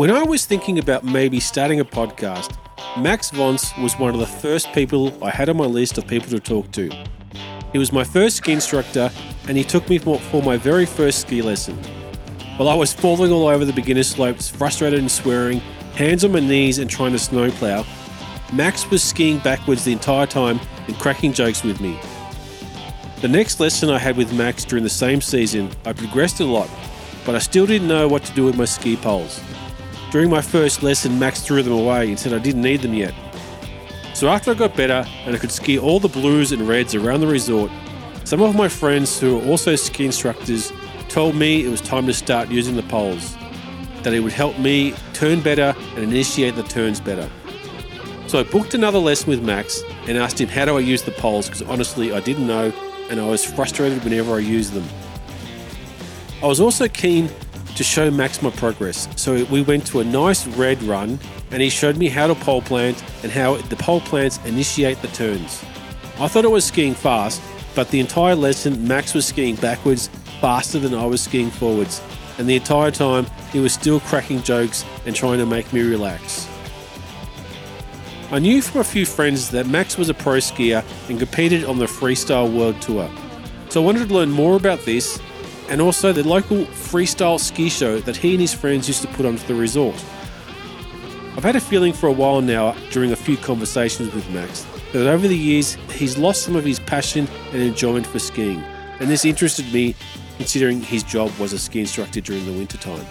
When I was thinking about maybe starting a podcast, Max Vonce was one of the first people I had on my list of people to talk to. He was my first ski instructor, and he took me for for my very first ski lesson. While I was falling all over the beginner slopes, frustrated and swearing, hands on my knees and trying to snowplow, Max was skiing backwards the entire time and cracking jokes with me. The next lesson I had with Max during the same season, I progressed a lot, but I still didn't know what to do with my ski poles. During my first lesson, Max threw them away and said I didn't need them yet. So after I got better and I could ski all the blues and reds around the resort, some of my friends who were also ski instructors told me it was time to start using the poles, that it would help me turn better and initiate the turns better. So I booked another lesson with Max and asked him how do I use the poles because honestly I didn't know and I was frustrated whenever I used them. I was also keen to show Max my progress, so we went to a nice red run and he showed me how to pole plant and how the pole plants initiate the turns. I thought I was skiing fast, but the entire lesson Max was skiing backwards faster than I was skiing forwards, and the entire time he was still cracking jokes and trying to make me relax. I knew from a few friends that Max was a pro skier and competed on the Freestyle World Tour. So I wanted to learn more about this and also the local freestyle ski show that he and his friends used to put on for the resort. I've had a feeling for a while now during a few conversations with Max that over the years he's lost some of his passion and enjoyment for skiing, and this interested me considering his job was a ski instructor during the winter time.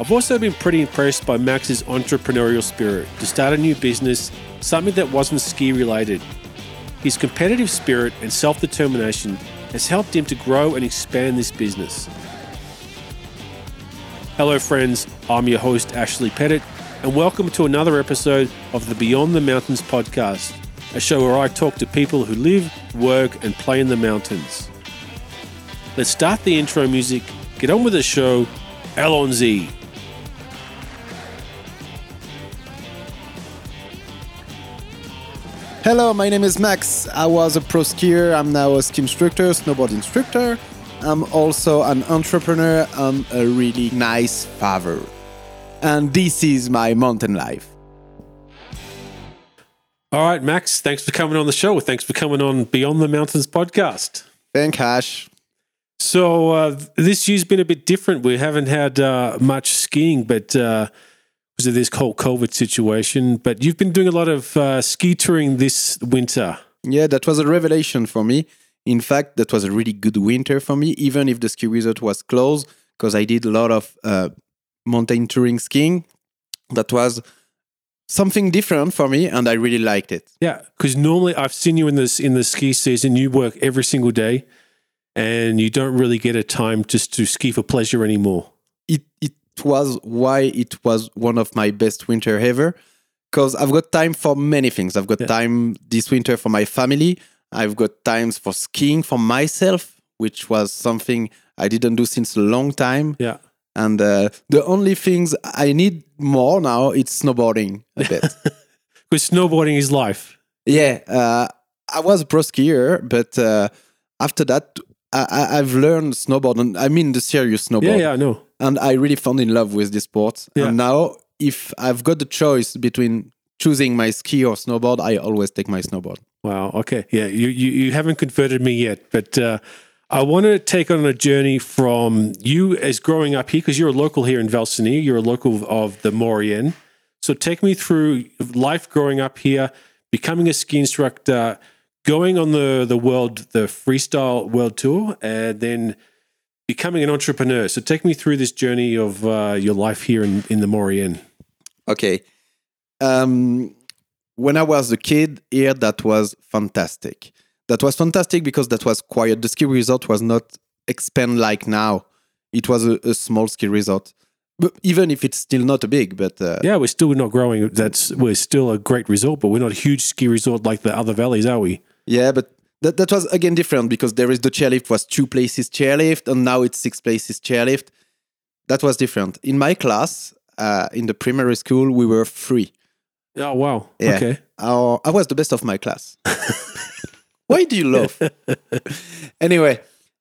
I've also been pretty impressed by Max's entrepreneurial spirit to start a new business, something that wasn't ski related. His competitive spirit and self determination has helped him to grow and expand this business. Hello, friends. I'm your host, Ashley Pettit, and welcome to another episode of the Beyond the Mountains podcast, a show where I talk to people who live, work, and play in the mountains. Let's start the intro music, get on with the show. Allons-y. Hello, my name is Max. I was a pro skier. I'm now a ski instructor, snowboard instructor. I'm also an entrepreneur I'm a really nice father. And this is my mountain life. All right, Max, thanks for coming on the show. Thanks for coming on Beyond the Mountains podcast. Thank Ash. So, uh, this year's been a bit different. We haven't had uh, much skiing, but uh, because of this whole COVID situation. But you've been doing a lot of uh, ski touring this winter. Yeah, that was a revelation for me. In fact, that was a really good winter for me, even if the ski resort was closed, because I did a lot of uh, mountain touring skiing. That was something different for me, and I really liked it. Yeah, because normally I've seen you in this in the ski season. You work every single day, and you don't really get a time just to ski for pleasure anymore. It it was why it was one of my best winter ever, because I've got time for many things. I've got Yeah. time this winter for my family. I've got times for skiing for myself, which was something I didn't do since a long time. Yeah. And uh, the only things I need more now it's snowboarding a bit. Because snowboarding is life. yeah, uh, I was a pro skier, but uh, after that, I, I've learned snowboard, and I mean the serious snowboard, Yeah, yeah, I know. And I really fell in love with this sport. Yeah. And now, if I've got the choice between choosing my ski or snowboard, I always take my snowboard. Wow. Okay. Yeah. You you, you haven't converted me yet, but uh, I want to take on a journey from you as growing up here because you're a local here in Val Cenis. You're a local of the Maurienne. So take me through life growing up here, becoming a ski instructor, going on the the world the freestyle world tour, and then becoming an entrepreneur. So take me through this journey of uh, your life here in in the Maurienne. Okay. Um, when I was a kid here, that was fantastic. That was fantastic because that was quiet. The ski resort was not expand like now. It was a, a small ski resort, but even if it's still not a big. But uh, Yeah, we're still not growing. That's we're still a great resort, but we're not a huge ski resort like the other valleys, are we? yeah, but that, that was again different because there is the chairlift was two places chairlift and now it's six places chairlift. That was different. In my class, uh, in the primary school, we were three. Oh wow. Yeah. Okay. Our, I was the best of my class. Why do you laugh? anyway,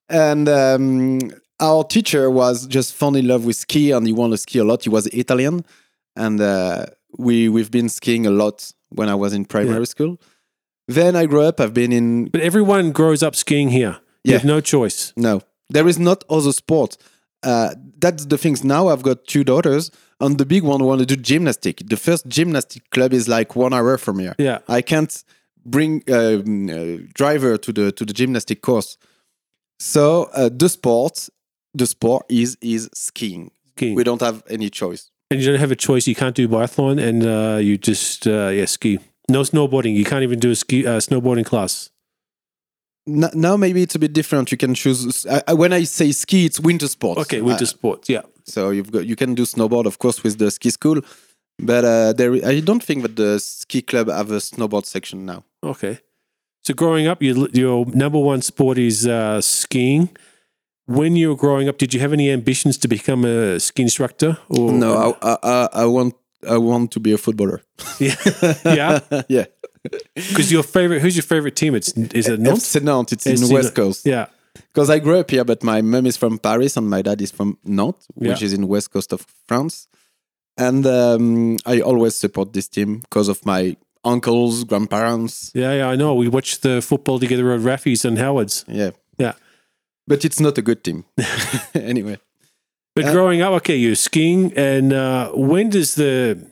and um, our teacher was just fall in love with ski and he wanted to ski a lot. He was Italian, and uh, we we've been skiing a lot when I was in primary school. Then I grew up. I've been in But everyone grows up skiing here. You Yeah. have no choice. no. There is not other sport. Uh, that's the things. Now I've got two daughters, and the big one want to do gymnastic. The first gymnastic club is like one hour from here. Yeah. I can't bring um, uh, driver to the to the gymnastic course. So uh, the sport, the sport is is skiing. Skiing. We don't have any choice. and you don't have a choice. You can't do biathlon, and uh, you just uh, yeah ski. No snowboarding. You can't even do a ski uh, snowboarding class. N- now maybe it's a bit different. You can choose. When I say ski, it's winter sports. Okay, winter Uh, sports. Yeah. so you've got you can do snowboard, of course, with the ski school. But uh, there, I don't think that the ski club have a snowboard section now. Okay. So growing up, your your number one sport is uh, skiing. When you were growing up, did you have any ambitions to become a ski instructor? Or No, I, I, I, I want I want to be a footballer. yeah, yeah. yeah, Because your favorite, who's your favorite team? It's is it Nantes? FC Nantes. It's in West Coast. Yeah, Because I grew up here, but my mom is from Paris and my dad is from Nantes, which Yeah. is in West Coast of France. And um, I always support this team because of my uncles, grandparents. yeah, yeah. I know. We watched the football together at Raffy's and Howard's. Yeah, Yeah. but it's not a good team. anyway, But Uh, growing up, okay, you're skiing, and uh, when does the?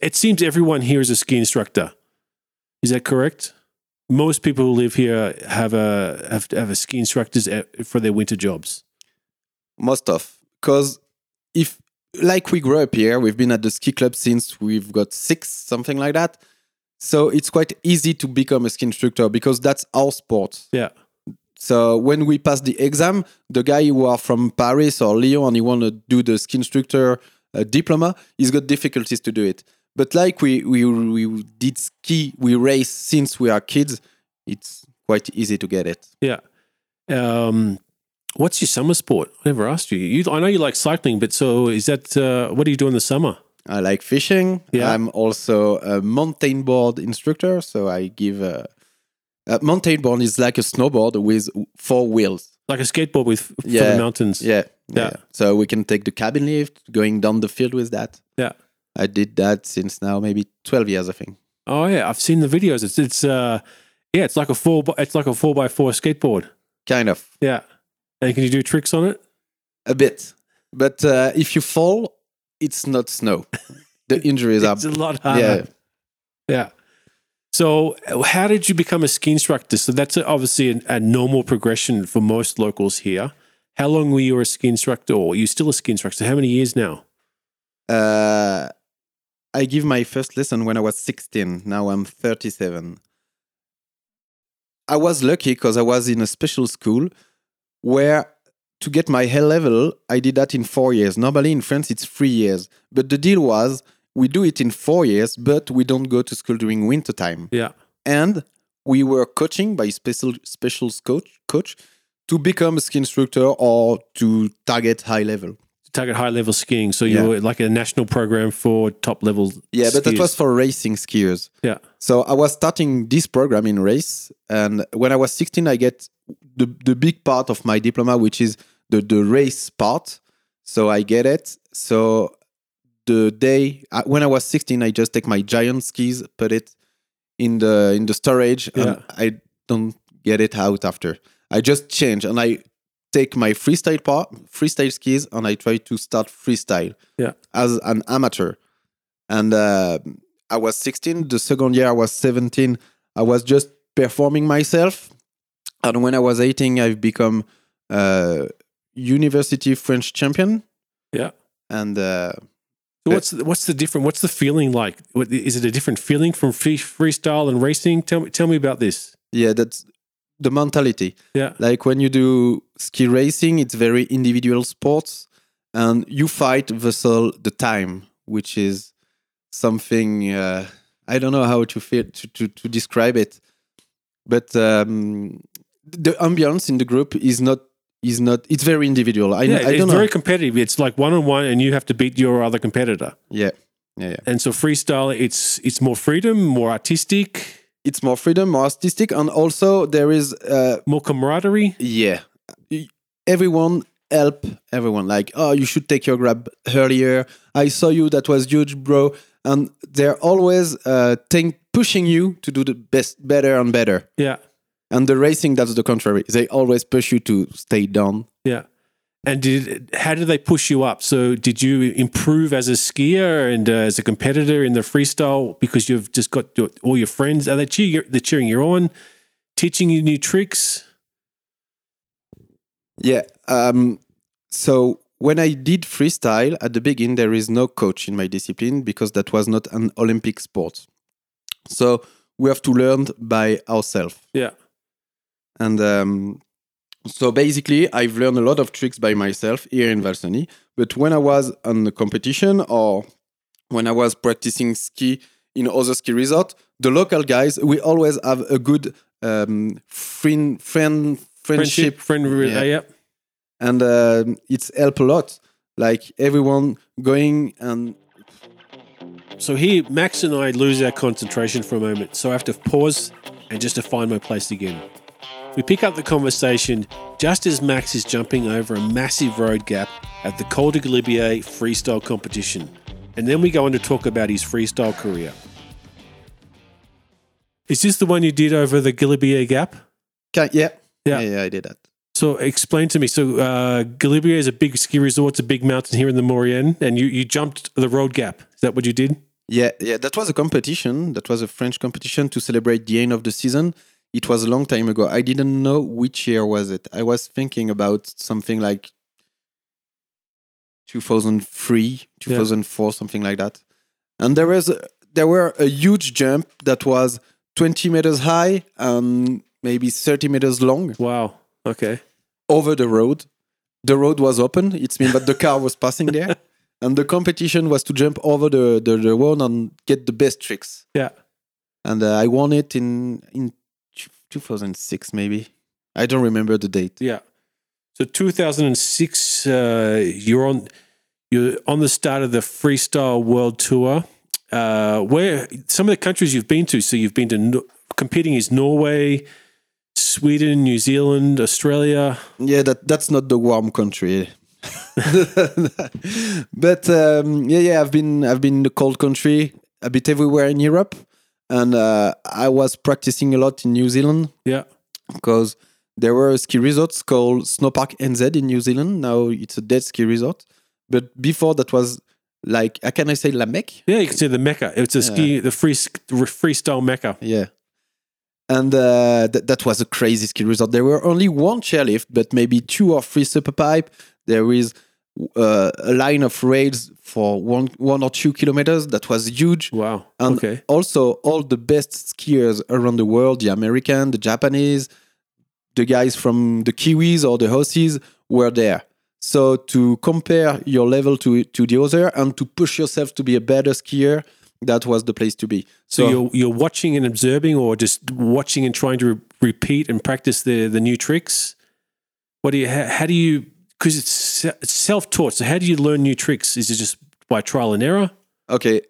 It seems everyone here is a ski instructor. Is that correct? Most people who live here have a have, have a ski instructors for their winter jobs. most of because if like we grew up here, we've been at the ski club since we've got six, something like that. So it's quite easy to become a ski instructor because that's our sport. Yeah, So when we pass the exam, the guy who are from Paris or Lyon and he want to do the ski instructor uh, diploma, he's got difficulties to do it. But like we, we we did ski, we race since we are kids, it's quite easy to get it. yeah. Um, what's your summer sport? I never asked you. You, I know you like cycling, but so is that uh, what do you do in the summer? I like fishing. Yeah. I'm also a mountain board instructor, so I give a, a mountain board is like a snowboard with four wheels. Like a skateboard with for Yeah. the mountains. Yeah, Yeah. yeah. So we can take the cabin lift, going down the field with that. Yeah. I did that since now maybe 12 years, I think. Oh yeah, I've seen the videos. It's it's uh yeah, it's like a four by, it's like a four by four skateboard. Kind of Yeah. And can you do tricks on it? a bit, but uh, if you fall, it's not snow. The injuries are It's a lot harder. yeah. Yeah. So, how did you become a ski instructor? So that's obviously a, a normal progression for most locals here. How long were you a ski instructor, or are you still a ski instructor? How many years now? Uh, I give my first lesson when I was 16. Now I'm 37. I was lucky because I was in a special school where to get my high level, I did that in four years. Normally in France, it's three years. But the deal was we do it in four years, but we don't go to school during winter time. Yeah. And we were coaching by special special coach coach to become a ski instructor or to target high level. Target high level skiing. So you Yeah. were like a national program for top level. Yeah, but that was for racing skiers. Yeah. So I was starting this program in race, and when I was 16, I get the the big part of my diploma, which is the the race part. So I get it. So the day uh, when I was 16, I just take my giant skis, put it in the in the storage, Yeah. and I don't get it out after. I just change, and I take my freestyle part, freestyle skis, and I try to start freestyle Yeah. as an amateur. And uh, I was 16. The second year, I was 17. I was just performing myself. And when I was 18, I've become uh, university French champion. Yeah. And uh, So what's the, what's the different? What's the feeling like? What, is it a different feeling from free, freestyle and racing? Tell me, tell me about this. yeah, that's the mentality. Yeah. Like when you do ski racing, it's very individual sports, and you fight vessel the time, which is something uh, I don't know how to feel to, to, to describe it. But um, the ambience in the group is not is not. It's very individual. I, Yeah, I it's don't know. very competitive. It's like one on one, and you have to beat your other competitor. yeah, yeah, yeah. And so freestyle, it's it's more freedom, more artistic, It's more freedom, more artistic, and also there is uh, more camaraderie. Yeah. Everyone help everyone. Like, oh, you should take your grab earlier. I saw you. That was huge, bro. And they're always uh, think, pushing you to do the best, better and better. Yeah. And the racing, that's the contrary. They always push you to stay down. Yeah. And did how did they push you up? So did you improve as a skier and uh, as a competitor in the freestyle because you've just got your, all your friends? Are they cheer, they're cheering you on, teaching you new tricks? Yeah. Um, so when I did freestyle at the beginning, there is no coach in my discipline because that was not an Olympic sport. So we have to learn by ourselves. Yeah. And um, so basically, I've learned a lot of tricks by myself here in Val Cenis. But when I was on the competition or when I was practicing ski in other ski resort, the local guys, we always have a good um, friend, friend, friendship. friend, yeah. yeah. And uh, it's helped a lot. Like everyone going and so here, Max and I lose our concentration for a moment, so I have to pause and just to find my place again. We pick up the conversation just as Max is jumping over a massive road gap at the Col de Galibier freestyle competition, and then we go on to talk about his freestyle career. Is this the one you did over the Galibier gap? Okay, yeah. Yeah. yeah, yeah, I did that. So explain to me. So uh, Galibier is a big ski resort. It's a big mountain here in the Maurienne, and you, you jumped the road gap. Is that what you did? Yeah, yeah. That was a competition. That was a French competition to celebrate the end of the season. It was a long time ago. I didn't know which year was it. I was thinking about something like 2003, 2004, yeah. something like that. And there was a, there were a huge jump that was 20 meters high and maybe 30 meters long. Wow. Okay. Over the road. The road was open. It's mean that the car was passing there. and the competition was to jump over the, the, the road and get the best tricks. Yeah. And uh, I won it in in 2006 maybe. I don't remember the date. Yeah. So 2006 uh, you're on you're on the start of the freestyle world tour. Uh, where some of the countries you've been to, so you've been to no- competing is Norway, Sweden, New Zealand, Australia. Yeah, that that's not the warm country. but um, yeah, yeah, I've been I've been in the cold country a bit everywhere in Europe, and uh, I was practicing a lot in New Zealand. Yeah, because there were ski resorts called Snowpark NZ in New Zealand. Now it's a dead ski resort, but before that was like, how can I say La Mecca? Yeah, you can say the Mecca. It's a ski, the free freestyle Mecca. Yeah, and uh, th- that was a crazy ski resort. There were only one chairlift, but maybe two or three super pipe. There is uh, a line of rails for one one or two kilometers that was huge. Wow! And okay. also all the best skiers around the world, the American, the Japanese, the guys from the Kiwis or the Aussies were there. So to compare your level to to the other and to push yourself to be a better skier, that was the place to be. So, so you're you're watching and observing, or just watching and trying to re- repeat and practice the the new tricks. What do you? How, how do you? Because it's, it's self taught. So how do you learn new tricks? Is it just by trial and error? Okay,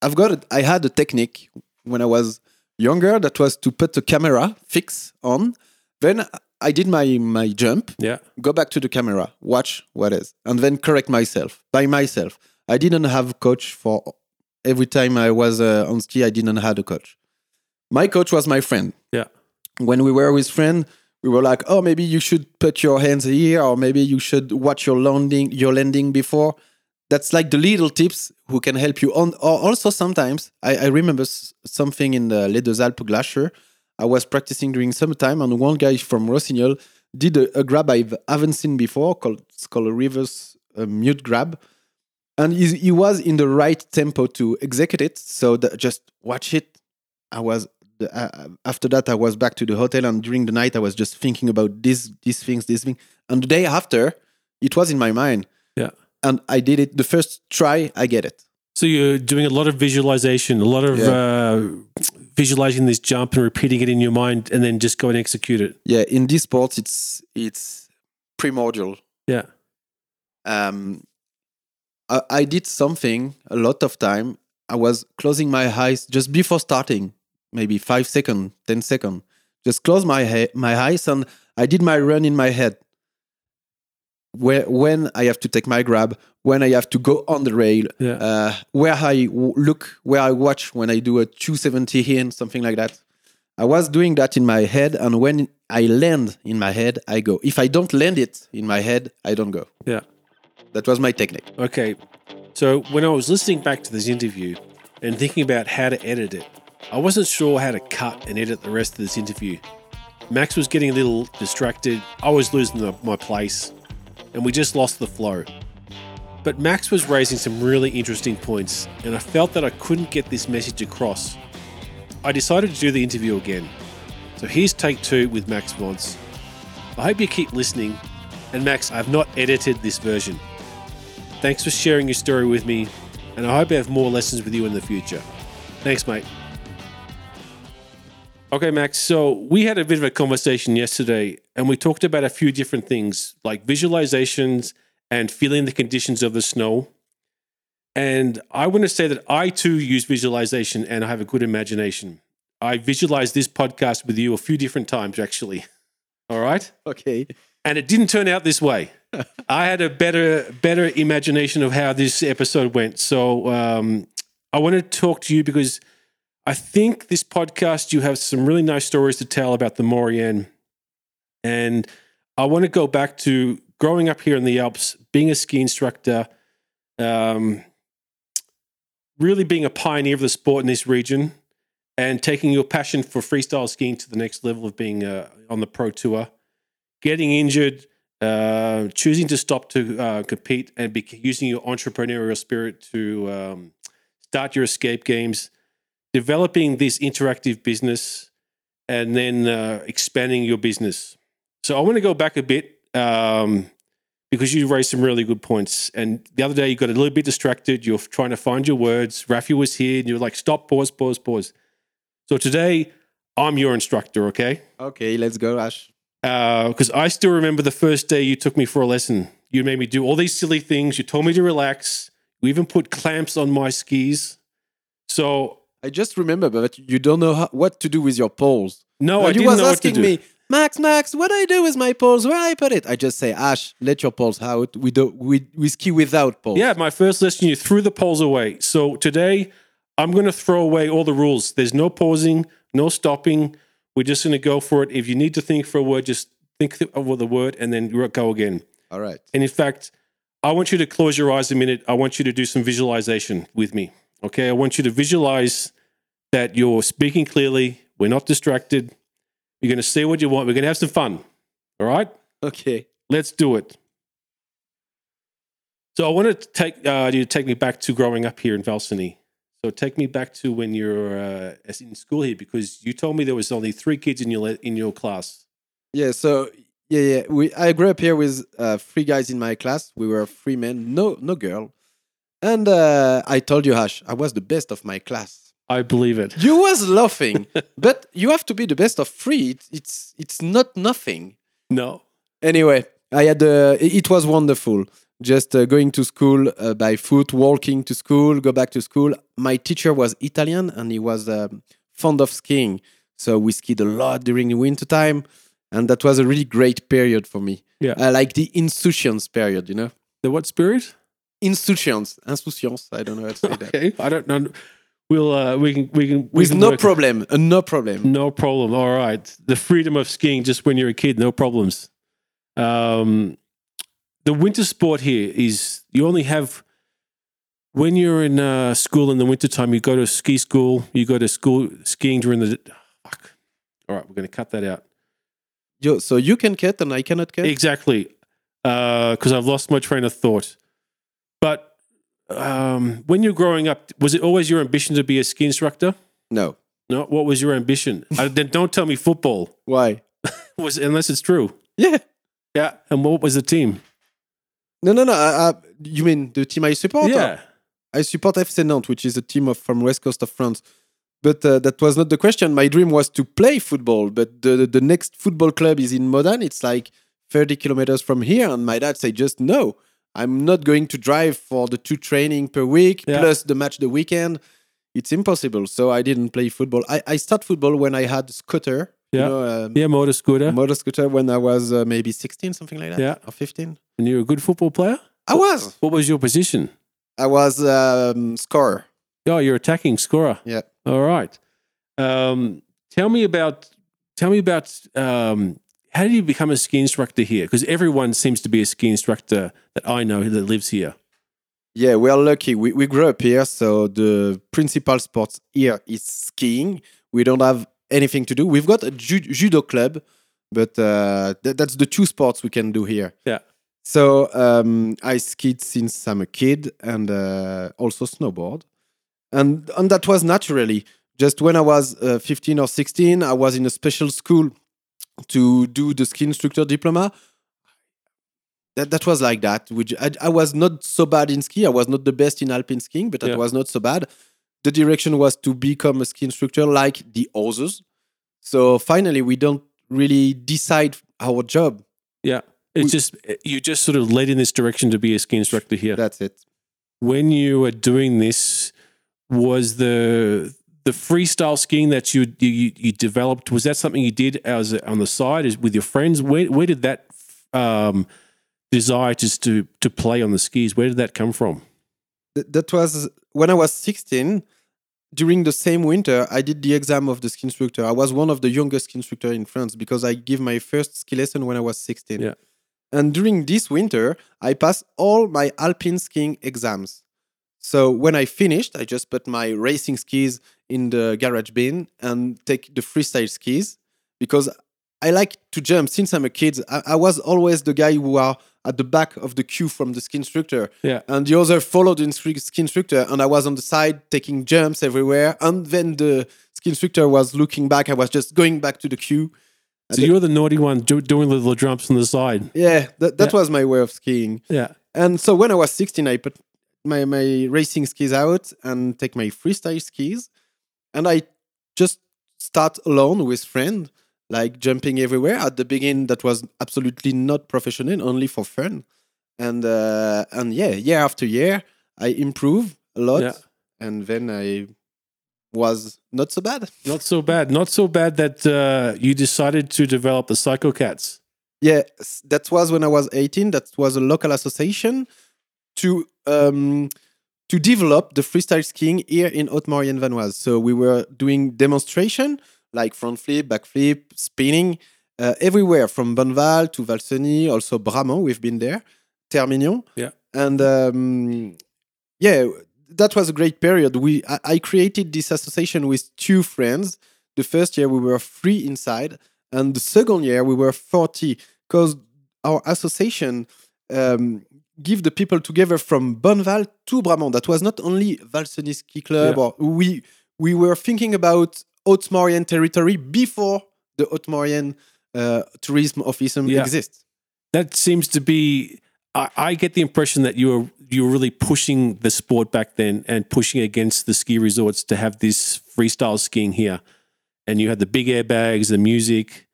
I've got it. I had a technique when I was younger that was to put the camera fix on. Then I did my my jump. Yeah. Go back to the camera, watch what is, and then correct myself by myself. I didn't have coach for every time I was uh, on ski, I didn't have a coach. My coach was my friend. Yeah. When we were with friend, we were like, oh, maybe you should put your hands here, or maybe you should watch your landing, your landing before. That's like the little tips who can help you. On or also sometimes I, I remember something in the Les Deux Alpes Glacier. I was practicing during summertime, and one guy from Rossignol did a, a grab I haven't seen before called it's called a reverse mute grab and he, he was in the right tempo to execute it. So just watch it. I was uh, after that I was back to the hotel, and during the night I was just thinking about this, these things, this thing. And the day after, it was in my mind. Yeah, and I did it. The first try, I get it. So you're doing a lot of visualization, a lot of yeah. uh, visualizing this jump and repeating it in your mind, and then just go and execute it. Yeah, in this sport, it's it's primordial. Yeah. Um, I, I did something a lot of time. I was closing my eyes just before starting, maybe five second, ten second. Just close my my eyes and I did my run in my head. where when I have to take my grab, when I have to go on the rail, Yeah. uh, where I w- look, where I watch when I do a 270 here and something like that. I was doing that in my head, and when I land in my head, I go. If I don't land it in my head, I don't go. Yeah. That was my technique. Okay. So when I was listening back to this interview and thinking about how to edit it, I wasn't sure how to cut and edit the rest of this interview. Max was getting a little distracted. I was losing the, my place, and we just lost the flow. But Max was raising some really interesting points, and I felt that I couldn't get this message across. I decided to do the interview again. So here's take two with Max Vance. I hope you keep listening. And Max, I've not edited this version. Thanks for sharing your story with me, and I hope I have more lessons with you in the future. Thanks, mate. Okay, Max. So we had a bit of a conversation yesterday, and we talked about a few different things like visualizations and feeling the conditions of the snow. And I want to say that I too use visualization and I have a good imagination. I visualized this podcast with you a few different times, actually. All right Okay. and it didn't turn out this way. I had a better better imagination of how this episode went. So um, I want to talk to you because I think this podcast you have some really nice stories to tell about the Maurienne, and I want to go back to growing up here in the Alps, being a ski instructor, um, really being a pioneer of the sport in this region, and taking your passion for freestyle skiing to the next level of being uh, on the pro tour getting injured, uh, choosing to stop to uh, compete, and be, using your entrepreneurial spirit to um, start your escape games, developing this interactive business, and then uh, expanding your business. So I want to go back a bit um, because you raised some really good points. And the other day you got a little bit distracted. You're trying to find your words. Rafi was here, and you're like, "Stop! Pause! Pause! Pause." So today I'm your instructor. Okay Okay, let's go, Ash. because Uh, I still remember the first day you took me for a lesson. You made me do all these silly things. You told me to relax. You even put clamps on my skis. So I just remember, but you don't know how, what to do with your poles. no, And I you didn't was know what to asking do. me, Max, Max, what do I do with my poles? Where I put it? I just say, Ash, let your poles out. We do we we ski without poles. Yeah, my first lesson, you threw the poles away. So today, I'm going to throw away all the rules. There's no pausing, no stopping. We're just going to go for it. If you need to think for a word, just think of the word and then go again. All right. And in fact, I want you to close your eyes a minute. I want you to do some visualization with me. Okay. I want you to visualize that you're speaking clearly. We're not distracted. You're going to see what you want. We're going to have some fun. All right. Okay. Let's do it. So I want to take uh, you to take me back to growing up here in Val Cenis. So take me back to when you're uh, in school here, because you told me there was only three kids in your in your class. Yeah. So yeah, yeah. We I grew up here with uh, three guys in my class. We were three men, no no girl. And uh, I told you, Ash, I was the best of my class. I believe it. You was laughing, but you have to be the best of three. It's it's, it's not nothing. No. Anyway, I had uh, it was wonderful. Just uh, going to school uh, by foot, walking to school, go back to school. My teacher was Italian and he was um, fond of skiing, so we skied a lot during the winter time, and that was a really great period for me. Yeah. I like the insouciance period, you know. The what spirit? Insouciance, insouciance. I don't know how to say that. Okay, I don't know. We'll uh, we can we can we With can no work- problem, uh, no problem. No problem. All right, the freedom of skiing just when you're a kid, no problems. Um, the winter sport here is you only have when you're in uh, school in the wintertime, you go to ski school, you go to school skiing during the. Fuck. All right, we're going to cut that out. Yo, so you can cut and I cannot cut. Exactly, because I've lost my train of thought. But um, when you're growing up, was it always your ambition to be a ski instructor? No. No. What was your ambition? uh, then don't tell me football. Why? Was unless it's true. Yeah. Yeah. And what was the team? No, no, no. Uh, uh, you mean the team I support? Yeah. I support FC Nantes, which is a team of, from west coast of France. But uh, that was not the question. My dream was to play football. But the, the next football club is in Modane. It's like 30 kilometers from here. And my dad said, just no. I'm not going to drive for the two training per week Yeah. plus the match the weekend. It's impossible. So I didn't play football. I, I started football when I had scooter. Yeah. You know, um, Yeah, motor scooter. motor scooter when I was uh, maybe 16, something like that. Yeah. Or 15. and you're a good football player? I was. What was your position? I was um, scorer. Oh, you're attacking scorer. Yeah. All right. Um, tell me about tell me about um, how did you become a ski instructor here? Because everyone seems to be a ski instructor that I know that lives here. Yeah, we are lucky. We, we grew up here, so the principal sports here is skiing. We don't have anything to do. We've got a ju- judo club, but uh, th- that's the two sports we can do here. Yeah. So um, I skied since I'm a kid and uh, also snowboard. And, and that was naturally. Just when I was uh, 15 or 16, I was in a special school to do the ski instructor diploma. That, that was like that. Which I, I was not so bad in ski. I was not the best in alpine skiing, but Yeah. was not so bad. The direction was to become a ski instructor like the others. So finally, we don't really decide our job. Yeah. It's We- just you just sort of led in this direction to be a ski instructor here. That's it. when you were doing this, was the the freestyle skiing that you you, you developed was that something you did as a, on the side is with your friends? Where where did that um, desire just to to play on the skis? Where did that come from? That was when I was 16. During the same winter, I did the exam of the ski instructor. I was one of the youngest ski instructor in France because I give my first ski lesson when I was 16. Yeah. And during this winter, I passed all my alpine skiing exams. So when I finished, I just put my racing skis in the garage bin and take the freestyle skis because I like to jump since I'm a kid. I, I was always the guy who are at the back of the queue from the ski instructor Yeah. and the other followed the ski instructor and i was on the side taking jumps everywhere and then the ski instructor was looking back i was just going back to the queue So you're the naughty one do, doing the little jumps on the side. yeah that, that Yeah. was my way of skiing Yeah. and so when i was 16 i put my, my racing skis out and take my freestyle skis. And i just start alone with friend like jumping everywhere. At the beginning that was absolutely not professional only for fun. And uh, and yeah year after year i improve a lot. Yeah. and then i was not so bad. Not so bad. Not so bad that uh, you decided to develop the Psycho Cats. yeah that was when i was 18 that was a local association to um to develop the freestyle skiing here in Haute-Maurienne Vanoise. So we were doing demonstration like front flip, back flip, spinning uh, everywhere from Bonneval to Val Cenis, also Bramans. We've been there, Termignon. Yeah. and um, yeah, that was a great period. We I, I created this association with two friends. The first year we were three inside, and the second year we were forty because our association um, give the people together from Bonneval to Bramans. That was not only Val Cenis Ski Club, Yeah. or we we were thinking about Haute-Maurienne territory before the Haute-Maurienne uh, tourism office Yeah. exists. that seems to be I, I get the impression that you were you were really pushing the sport back then and pushing against the ski resorts to have this freestyle skiing here and you had the big airbags the music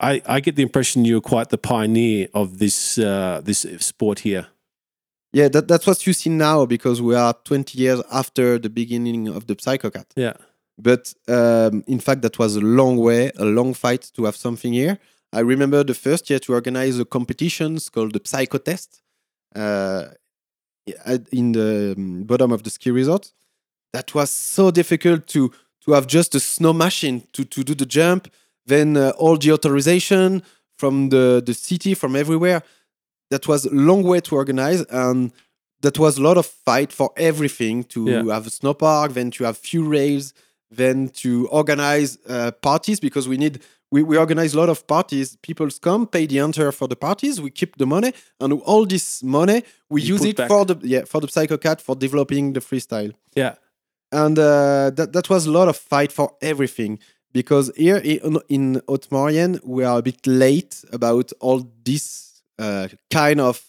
I, I get the impression you were quite the pioneer of this uh, this sport here Yeah, that, that's what you see now because we are 20 years after the beginning of the Psychocat. yeah But um, in fact, that was a long way, a long fight to have something here. I remember the first year to organize a competitions called the Psycho Test uh, in the um, bottom of the ski resort. That was so difficult to to have just a snow machine to, to do the jump, then uh, all the authorization from the, the city, from everywhere. That was a long way to organize, and that was a lot of fight for everything to Yeah. have a snow park, then to have few rails, then to organize uh, parties because we need we, we organize a lot of parties. People come, pay the enter for the parties. We keep the money, and all this money we You use it back. for the yeah for the Psycho Cat for developing the freestyle. yeah And uh, that that was a lot of fight for everything because here in, in Haute-Maurienne we are a bit late about all this uh, kind of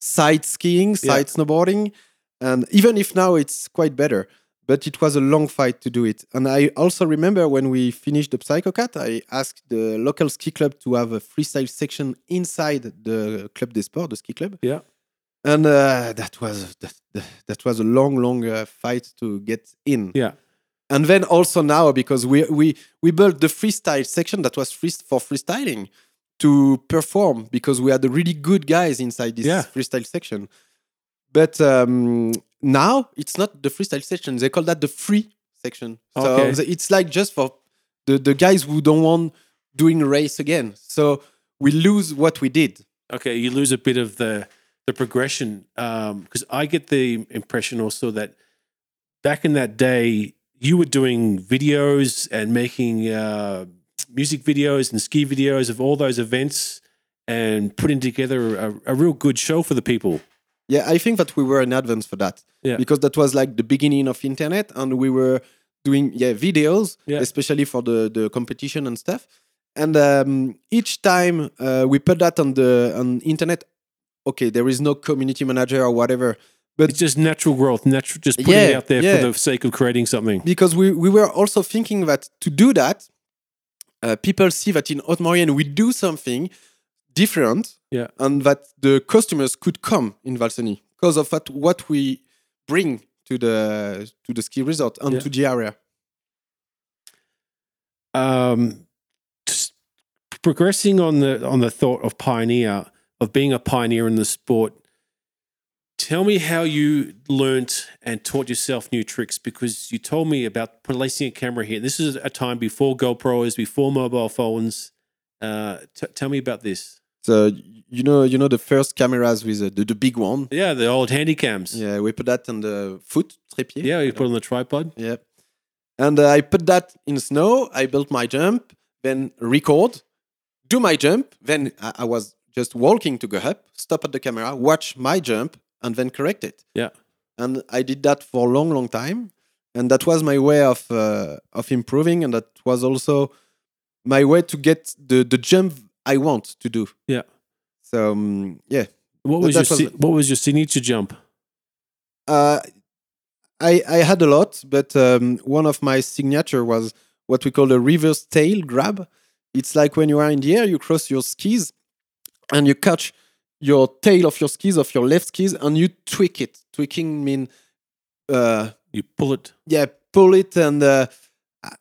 side skiing, Yeah. side snowboarding, and even if now it's quite better, but it was a long fight to do it. And I also remember when we finished the Psychocat, I asked the local ski club to have a freestyle section inside the Club des Sports, the ski club, yeah and uh, that was that, that was a long, long uh, fight to get in. yeah and then also now because we we we built the freestyle section that was free for freestyling to perform because we had the really good guys inside this Yeah. freestyle section. But um, now it's not the freestyle section; they call that the free section. So Okay. the- it's like just for the the guys who don't want doing race again. So we lose what we did. Okay, you lose a bit of the the progression because I get the impression also that back in that day you were doing videos and making uh, music videos and ski videos of all those events and putting together a, a real good show for the people. Yeah, I think that we were in advance for that. Yeah. Because that was like the beginning of internet and we were doing yeah videos, Yeah. especially for the the competition and stuff. And um, each time uh, we put that on the on internet, okay, there is no community manager or whatever, but It's just natural growth, natural, just putting it out there yeah. for the sake of creating something. because we we were also thinking that to do that, uh, people see that in Haute-Maurienne we do something different, Yeah. and that the customers could come in Val Cenis because of that what we bring to the to the ski resort and Yeah. to the area. um, progressing on the on the thought of pioneer of being a pioneer in the sport. Tell me how you learnt and taught yourself new tricks because you told me about placing a camera here. This is a time before GoPros, before mobile phones. Uh, t- tell me about this. So you know you know the first cameras with uh, the, the big one. Yeah, the old handy cams. Yeah, we put that on the foot trépied. Yeah, you put on the tripod. Yeah. And uh, I put that in snow. I built my jump, then record, do my jump. Then I, I was just walking to go up, stop at the camera, watch my jump, and then correct it. Yeah. And I did that for a long, long time. And that was my way of uh, of improving. And that was also my way to get the, the jump I want to do. Yeah. So, um, yeah. What was your was- what was your signature jump? Uh, I I had a lot, but um, one of my signature was what we call a reverse tail grab. It's like when you are in the air, you cross your skis, and you catch your tail of your skis of your left skis, and you tweak it. Tweaking mean, uh, You pull it. yeah, pull it and uh,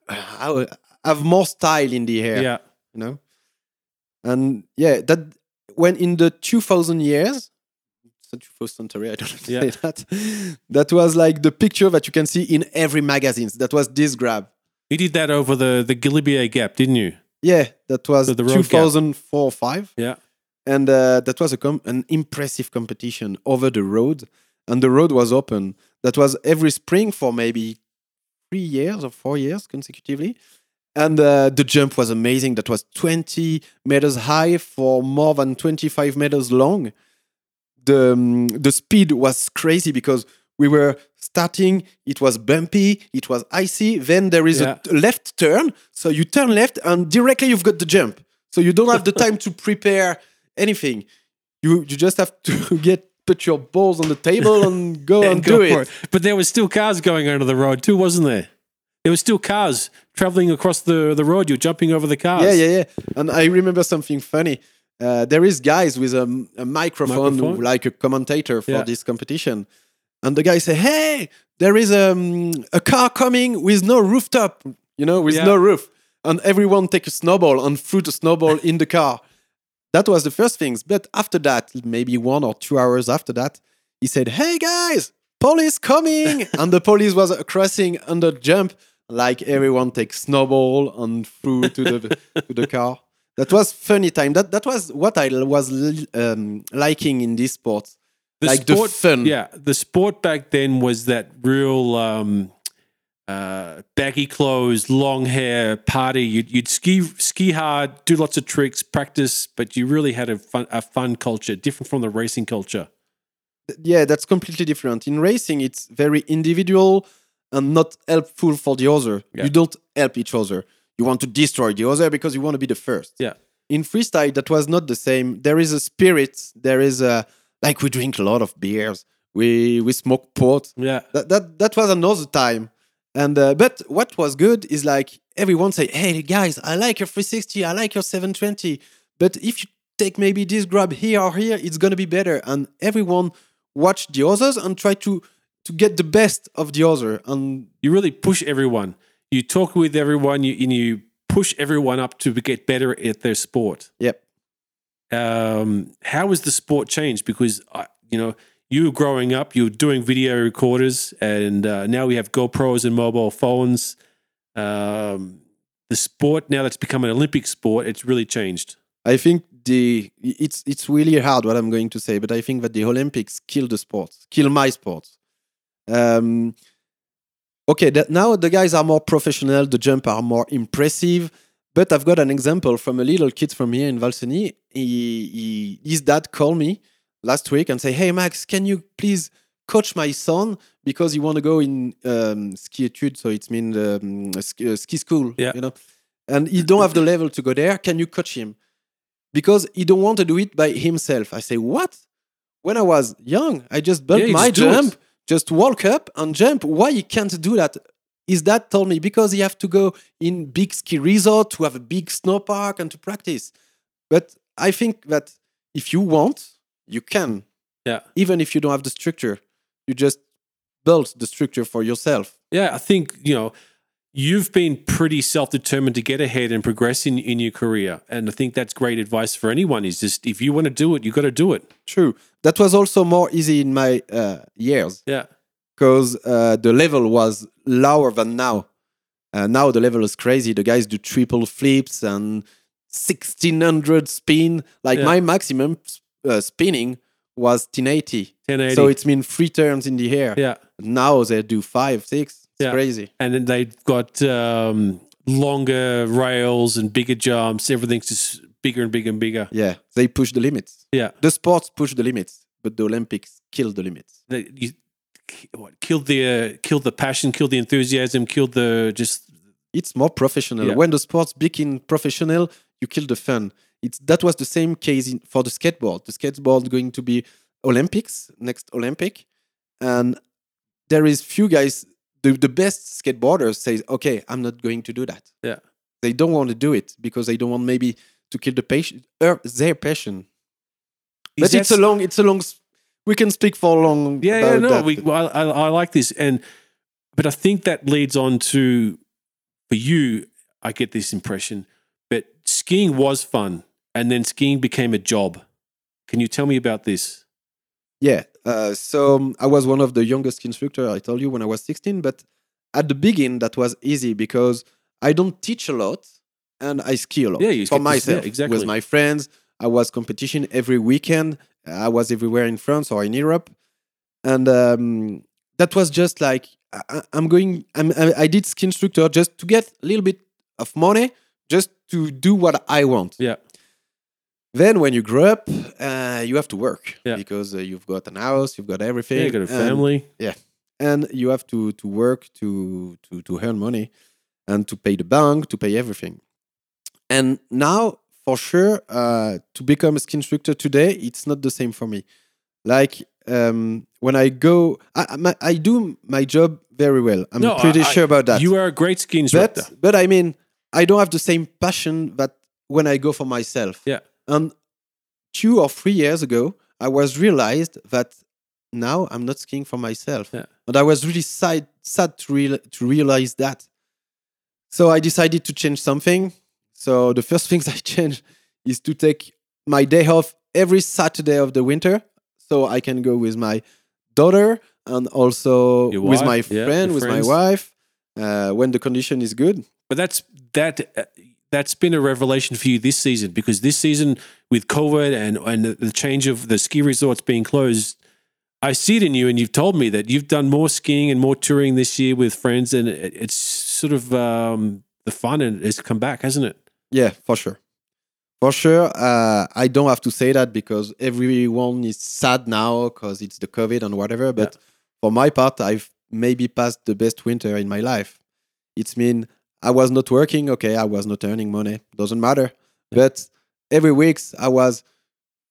I- I have more style in the air Yeah. you know and yeah that when in the 2000 years so 2000 century i don't know to Yeah. say that that was like the picture that you can see in every magazines that was this grab You did that over the the Galibier Gap, didn't you? yeah that was So the road gap. 2004 or 5 Yeah. And uh, that was a com- an impressive competition over the road. And the road was open. That was every spring for maybe three years or four years consecutively. And uh, the jump was amazing. That was 20 meters high for more than 25 meters long. The um, the speed was crazy because we were starting it was bumpy it was icy then there is Yeah. a left turn. So you turn left and directly you've got the jump. So you don't have the time to prepare anything you you just have to get put your balls on the table and go and, and do go it. But there was still cars going under the road too, wasn't there? There was still cars traveling across the, the road. You're jumping over the cars. Yeah, yeah, yeah. And I remember something funny. Uh, there is guys with a, a microphone, Microphone? like a commentator for Yeah. this competition, and the guy say, "Hey, there is um, a car coming with no rooftop, you know, with Yeah. no roof." And everyone take a snowball and threw the snowball in the car. That was the first things. But after that, maybe one or two hours after that, he said, "Hey guys, police coming!" and the police was crossing under jump. Like everyone takes snowball and threw to the to the car. That was funny time. That that was what I was um, liking in this sport. The like sport, the fun. Yeah, the sport back then was that real um, uh, baggy clothes, long hair, party. You'd, you'd ski ski hard, do lots of tricks, practice, but you really had a fun a fun culture, different from the racing culture. yeah, that's completely different. In racing, it's very individual and not helpful for the other. Yeah. You don't help each other. You want to destroy the other because you want to be the first. Yeah. In freestyle, that was not the same. There is a spirit. There is a like we drink a lot of beers. We we smoke pot. Yeah, That that that was another time. And uh, but what was good is like everyone say, "Hey guys, I like your 360. I like your 720. But if you take maybe this grab here or here, it's gonna be better." And everyone watch the others and try to to get the best of the other. And You really push everyone. You talk with everyone, you, and you push everyone up to get better at their sport. yep, um, how has the sport changed? Because I you know you were growing up, you were doing video recorders, and uh, now we have GoPros and mobile phones. Um, the sport now that's become an Olympic sport, it's really changed. I think the it's it's really hard what I'm going to say, but I think that the Olympics kill the sport, kill my sport. Um, okay, that now the guys are more professional, the jump are more impressive. But I've got an example from a little kid from here in Val Cenis. He, he, his dad called me last week and say, "Hey Max, can you please coach my son because he want to go in um, ski etude, so it means um, ski, uh, ski school, Yeah. you know, and he don't have the level to go there. Can you coach him?" Because he don't want to do it by himself. I say, "What? When I was young, I just built Yeah, my jump, just walk up and jump. Why he can't do that?" His dad told me because he have to go in big ski resort to have a big snow park and to practice. But I think that if you want, you can Yeah, even if you don't have the structure you just build the structure for yourself yeah. I think you know you've been pretty self-determined to get ahead and progress in in your career, and I think that's great advice for anyone. Is just if you want to do it, you got to do it. true that was also more easy in my uh, years Yeah, because uh, the level was lower than now uh, now the level is crazy the guys do triple flips and 1600 spin like Yeah. my maximum uh, spinning was 1080 1080. so it's mean three turns in the air yeah. now they do five six it's Yeah. crazy and then they've got um, longer rails and bigger jumps. Everything's just bigger and bigger and bigger. yeah they push the limits Yeah, the sports push the limits, but the Olympics kill the limits. they, you what, killed the uh, killed the passion, killed the enthusiasm, killed the just It's more professional. Yeah. When the sports become professional, you kill the fun. It's that was the same case in, for the skateboard. The skateboard going to be Olympics next Olympic, and there is few guys. The, the best skateboarders say, "Okay, I'm not going to do that." Yeah. they don't want to do it because they don't want maybe to kill the patient, er, their passion. Is But it's a long. It's a long. We can speak for a long. Yeah, yeah, no, that. we, well, I, I like this, and but I think that leads on to for you. I get this impression, but skiing was fun, and then skiing became a job. Can you tell me about this? Yeah. Uh, so um, I was one of the youngest ski instructor. I told you when I was 16, but at the beginning that was easy because I don't teach a lot and I ski a lot Yeah, for get to- yeah, myself exactly. with my friends. I was competition every weekend. I was everywhere in France or in Europe, and um, that was just like I, I'm going. I'm, I I did ski instructor just to get a little bit of money, just to do what I want. Yeah, Then when you grow up, uh, you have to work Yeah. because uh, you've got an house, you've got everything. yeah, you got a family. and you have to to work to to to earn money and to pay the bank to pay everything and now for sure uh, to become a ski instructor today it's not the same for me like um, when i go I, I- I do my job very well i'm No, pretty I- sure about that You are a great ski instructor. but but i mean i don't have the same passion that when i go for myself Yeah. And two or three years ago i was realized that now i'm not skiing for myself Yeah. and i was really sad sad to, real, to realize that so i decided to change something so the first things i changed is to take my day off every saturday of the winter so i can go with my daughter and also Your with my friend your with friends. my wife uh, when the condition is good But that's that. uh, That's been a revelation for you this season because this season with COVID and and the- change of the ski resorts being closed, I see it in you, and you've told me that you've done more skiing and more touring this year with friends, and it, it's sort of um, the fun and has come back, hasn't it? Yeah, for sure. For sure. Uh, I don't have to say that because everyone is sad now because it's the COVID and whatever. But for my part, I've maybe passed the best winter in my life. It's mean I was not working. Okay, I was not earning money. Doesn't matter. But every weeks I was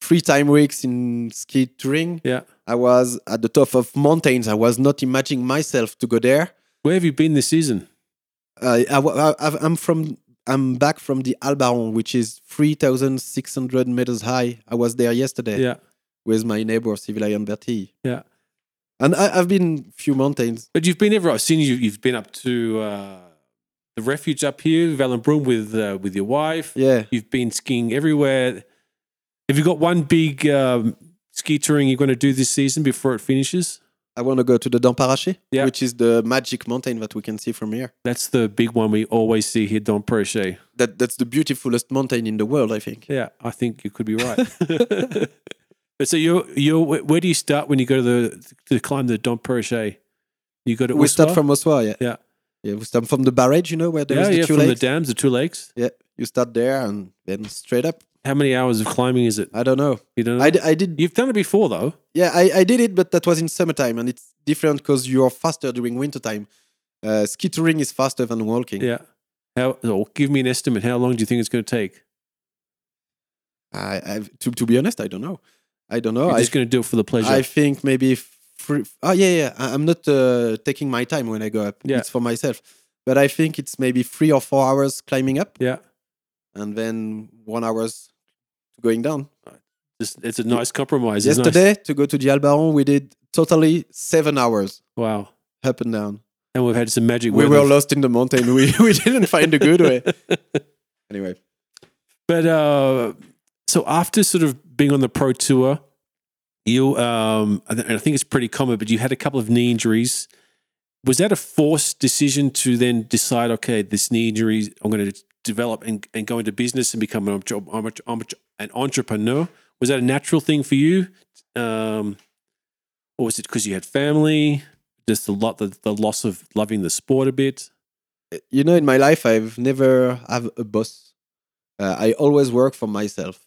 three time weeks in ski touring. Yeah. I was at the top of mountains. I was not imagining myself to go there. Where have you been this season? Uh, I, I'm from. I'm back from the Albaron, which is 3,600 meters high. I was there yesterday Yeah, with my neighbor Civilian Berti. yeah. And I, I've been few mountains. But you've been everywhere. I've seen you. You've been up to uh, the refuge up here, Vallonbrun, with uh, with your wife. Yeah. You've been skiing everywhere. Have you got one big um, ski touring you're going to do this season before it finishes? I want to go to the Dent Parrachée, Yeah. which is the magic mountain that we can see from here. That's the big one we always see here, Dent Parrachée. That that's the beautifulest mountain in the world, I think. Yeah, I think you could be right. but so you you where do you start when you go to the to climb the Dent Parrachée? You go to we start from Aussois, yeah. Yeah. Yeah, we start from the barrage, you know, where there yeah is the yeah two from lakes. the dams, the two lakes. yeah, you start there and then straight up. How many hours of climbing is it? I don't know. You don't know. I, d- I did, You've done it before though. yeah, I, I did it, but that was in summertime and it's different because you're faster during wintertime. Uh, ski touring is faster than walking. Yeah. How? Or give me an estimate. How long do you think it's going to take? I, I've, to, to be honest, I don't know. I don't know. You're I, just going to do it for the pleasure. I think maybe three. Oh yeah, yeah. I'm not uh, taking my time when I go up. Yeah. It's for myself. But I think it's maybe three or four hours climbing up, yeah. and then one hours going down. It's, it's a nice compromise. It's nice. Yesterday to go to the Albaron, we did totally seven hours Wow. up and down. And we've had some magic. We were lost in the mountain. We we didn't find a good way. Anyway, But uh, so after sort of being on the pro tour, you um, and I think it's pretty common, but you had a couple of knee injuries. Was that a forced decision to then decide, okay, this knee injury, I'm going to develop and, and go into business and become an, an entrepreneur? Was that a natural thing for you, um, or was it because you had family? Just the lot, the, the loss of loving the sport a bit. you know, in my life, I've never have a boss. Uh, I always work for myself,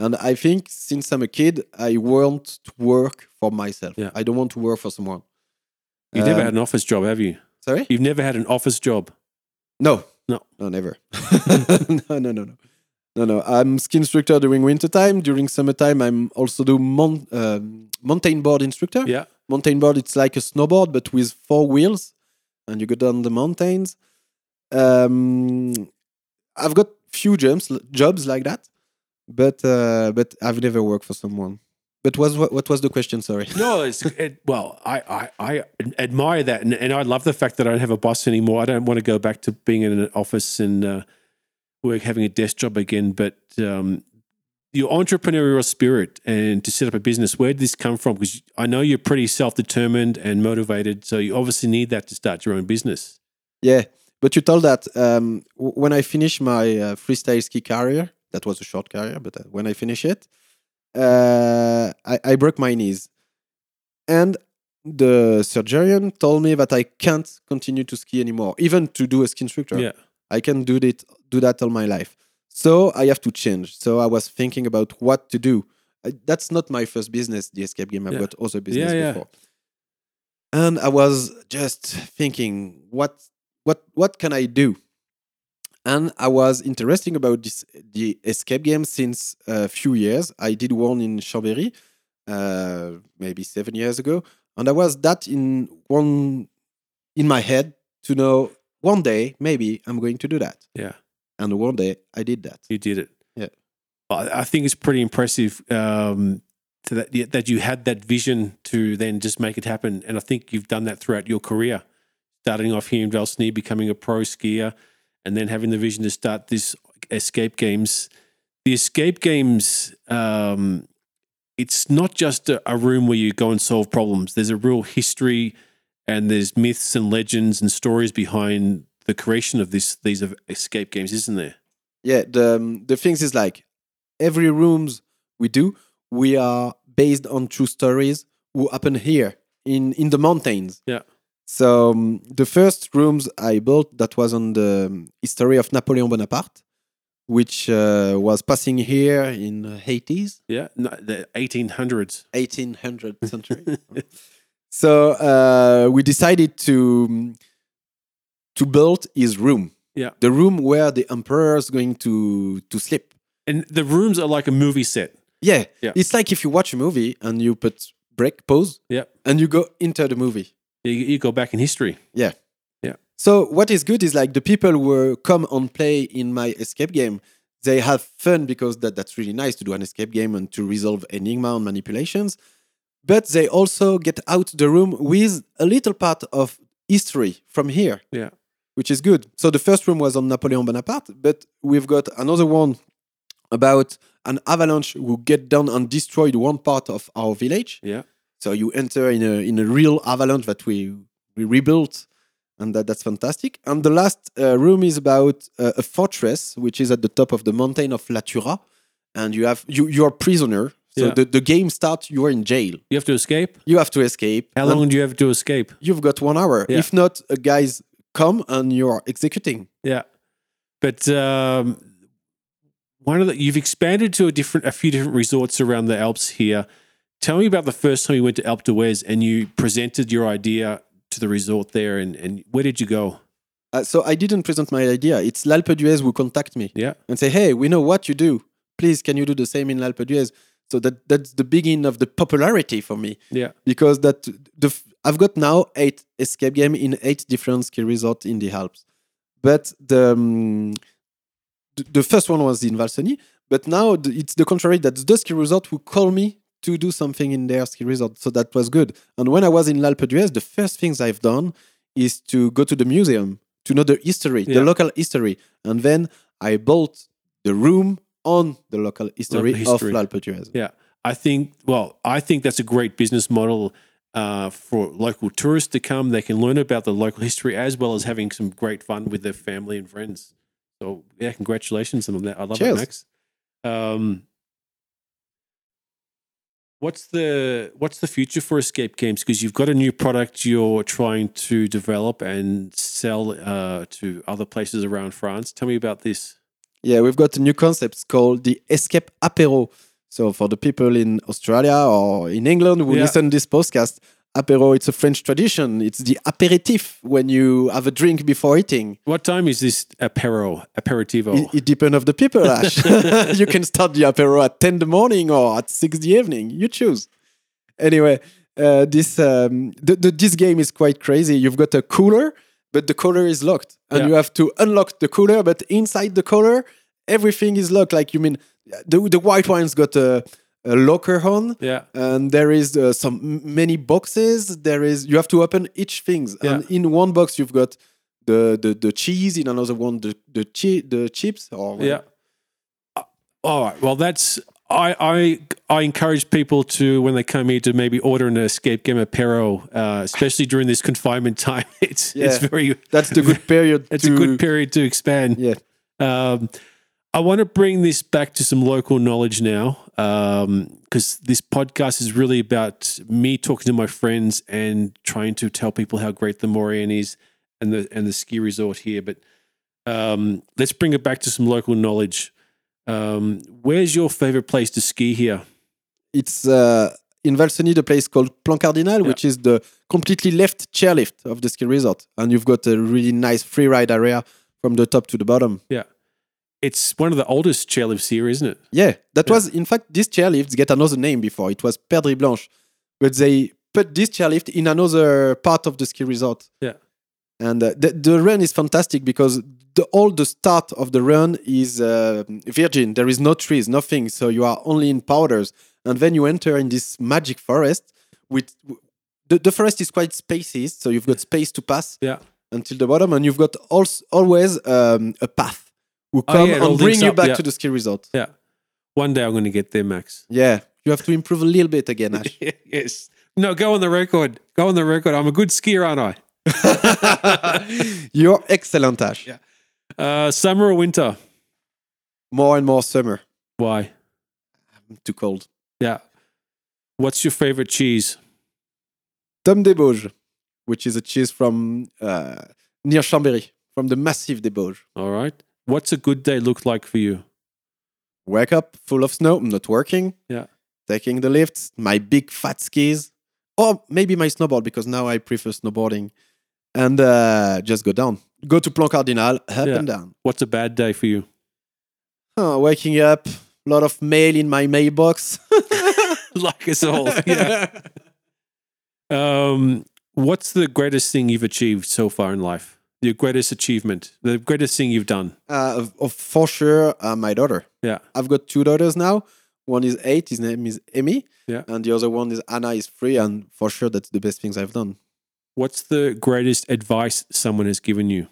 and I think since I'm a kid, I want to work for myself. Yeah. I don't want to work for someone. You've never Um, had an office job, have you? Sorry? You've never had an office job. No. No. No, never. no, no, no, no. No, no. I'm ski instructor during winter time. During summertime, I'm also do mon- um, mountain board instructor. Yeah. Mountain board, it's like a snowboard, but with four wheels, and you go down the mountains. Um, I've got few jumps, jobs like that, but uh, but I've never worked for someone. But was what, what was the question? Sorry. No, it's it, well, I, I, I admire that, and, and I love the fact that I don't have a boss anymore. I don't want to go back to being in an office and uh, work having a desk job again. But um, your entrepreneurial spirit and to set up a business, where did this come from? Because I know you're pretty self determined and motivated, so you obviously need that to start your own business. Yeah, but you told that um, when I finished my uh, freestyle ski career, that was a short career, but uh, when I finished it, uh, I, I broke my knees. And the surgeon told me that I can't continue to ski anymore, even to do a ski instructor. Yeah, I can do that, do that all my life. So I have to change. So I was thinking about what to do. I, that's not my first business, the escape game. I've Yeah. got other business yeah. before. And I was just thinking, what what what can I do? And I was interested about this the escape game since a few years. I did one in Chambéry, uh, maybe seven years ago, and I was that in one in my head to know one day maybe I'm going to do that. yeah. And one day I did that. You did it. Yeah. I I think it's pretty impressive um, to that that you had that vision to then just make it happen, and I think you've done that throughout your career, starting off here in Val Cenis, becoming a pro skier, and then having the vision to start this escape games. The escape games, um, it's not just a, a room where you go and solve problems. There's a real history, and there's myths and legends and stories behind the creation of this these escape games, isn't there? Yeah, the um, the things is like every rooms we do, we are based on true stories who happen here in in the mountains. Yeah. So um, the first rooms I built that was on the um, history of Napoleon Bonaparte, which uh, was passing here in the 80s, Yeah, no, the 1800s. 1800 century. so uh, we decided to um, to build his room. Yeah. The room where the emperor is going to to sleep. And the rooms are like a movie set. Yeah. Yeah. It's like if you watch a movie and you put break, pause, Yeah. and you go into the movie. You, you go back in history. Yeah. Yeah. So what is good is like the people who come and play in my escape game, they have fun because that, that's really nice to do an escape game and to resolve enigma and manipulations. but they also get out the room with a little part of history from here, Yeah. which is good. So the first room was on Napoleon Bonaparte, but we've got another one about an avalanche who get down and destroyed one part of our village. Yeah. So you enter in a in a real avalanche that we we rebuilt, and that, that's fantastic. And the last uh, room is about uh, a fortress which is at the top of the mountain of La Turra, and you have you you're prisoner. So Yeah. the, the game starts. You are in jail. You have to escape. You have to escape. How long do you have to escape? You've got one hour. Yeah. If not, uh, guys come and you're executing. Yeah, but um, one of the you've expanded to a different, a few different resorts around the Alps here. Tell me about the first time you went to Alpe d'Huez and you presented your idea to the resort there, and, and where did you go? Uh, so I didn't present my idea. It's l'Alpe d'Huez who contact me. Yeah, and say, "Hey, we know what you do. Please, can you do the same in l'Alpe d'Huez?" So that that's the beginning of the popularity for me yeah, because that the I've got now eight escape game in eight different ski resorts in the Alps, but the um, the, first one was in Val Cenis, but now the, it's the contrary. that the ski resort who call me to do something in their ski resort, so that was good. And when I was in l'Alpe d'Huez, the first things I've done is to go to the museum to know the history, Yeah. the local history, and then I bought the room on the local history, Local history. of l'Alpe d'Huez. yeah. I think. Well, I think that's a great business model uh, for local tourists to come. They can learn about the local history as well as having some great fun with their family and friends. So yeah, congratulations on that. I love Cheers. it, Max. Um, what's the what's the future for Escape Games? Because you've got a new product you're trying to develop and sell uh, to other places around France. Tell me about this. Yeah, we've got a new concept called the Escape Apero. So for the people in Australia or in England who Yeah. listen to this podcast, apero it's a French tradition. It's the aperitif when you have a drink before eating. What time is this apero aperitivo? It, it depends of the people, Ash. you can start the apero at 10 in the morning or at 6 in the evening. You choose. Anyway, uh, this um, the, the, this game is quite crazy. You've got a cooler, but the cooler is locked, and Yeah. you have to unlock the cooler. But inside the cooler, everything is locked. Like you mean, the the white wine's got a, a locker on, yeah, and there is uh, some many boxes. There is you have to open each things, and in one box you've got the the, the cheese. In another one, the the chi- the chips. Or yeah. Uh, All right. Well, that's I I I encourage people to when they come here to maybe order an escape game apero, uh, especially during this confinement time. It's it's Yeah. very That's the good period. it's to, a good period to expand. Yeah. Um, I want to bring this back to some local knowledge now, because this podcast is really about me talking to my friends and trying to tell people how great the Maurienne is and the and the ski resort here. But um, let's bring it back to some local knowledge. Um, where's your favorite place to ski here? It's uh, in Val Cenis, the place called Plan Cardinal, which is the completely left chairlift of the ski resort, and you've got a really nice free ride area from the top to the bottom. Yeah, it's one of the oldest chairlifts here, isn't it? Yeah, that Yeah. was in fact these chairlifts get another name before. It was Perdrix Blanche, but they put this chairlift in another part of the ski resort. Yeah. And uh, the, the run is fantastic because the all the start of the run is uh, virgin. There is no trees, nothing. So you are only in powders, and then you enter in this magic forest. With the, the forest is quite spacious, so you've got space to pass Yeah. until the bottom, and you've got als- always um, a path who Oh, come yeah, and bring you up, back yeah. to the ski resort. Yeah. One day I'm going to get there, Max. Yeah, you have to improve a little bit again, Ash. yes. No, go on the record. Go on the record. I'm a good skier, aren't I? You're excellent, Ash. Yeah. Uh, summer or winter? More and more summer. Why? Too cold. Yeah. What's your favorite cheese? Tome des Bauges, which is a cheese from uh, near Chambéry, from the Massif des Bauges. All right. What's a good day look like for you? Wake up full of snow, I'm not working. Yeah. Taking the lift, my big fat skis, or maybe my snowboard because now I prefer snowboarding, and uh, just go down. Go to Plan Cardinal, up Yeah. and down. What's a bad day for you? Oh, waking up, a lot of mail in my mailbox. like us all. Yeah. Um, what's the greatest thing you've achieved so far in life? Your greatest achievement, the greatest thing you've done. uh, for sure, uh, my daughter. Yeah. I've got two daughters now. One is eight. His name is Emmy. Yeah. And the other one is Anna. Is three, and for sure that's the best things I've done. What's the greatest advice someone has given you?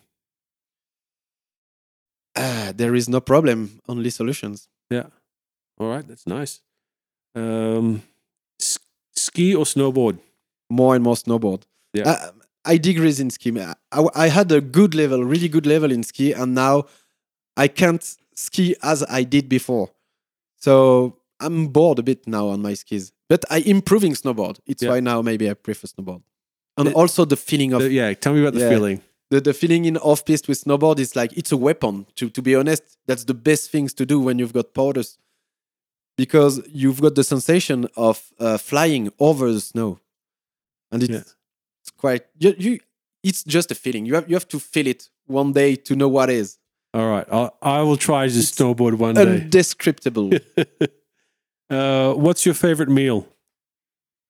Ah, there is no problem, only solutions. Yeah. All right, that's nice. Um, s- ski or snowboard? More and more snowboard. Yeah. Uh, I degrees in ski. I, I had a good level, really good level in ski, and now I can't ski as I did before. So I'm bored a bit now on my skis. But I improving snowboard. It's Yeah. why now maybe I prefer snowboard. And also the feeling of The- yeah, tell me about the Yeah. feeling. the, the feeling in off piste with snowboard is like it's a weapon. To to be honest, that's the best things to do when you've got powders, because you've got the sensation of uh, flying over the snow, and it's, Yeah. Quite you, you. It's just a feeling. You have you have to feel it one day to know what is All right, I, I will try to It's snowboard one day. undescriptible. uh, what's your favorite meal?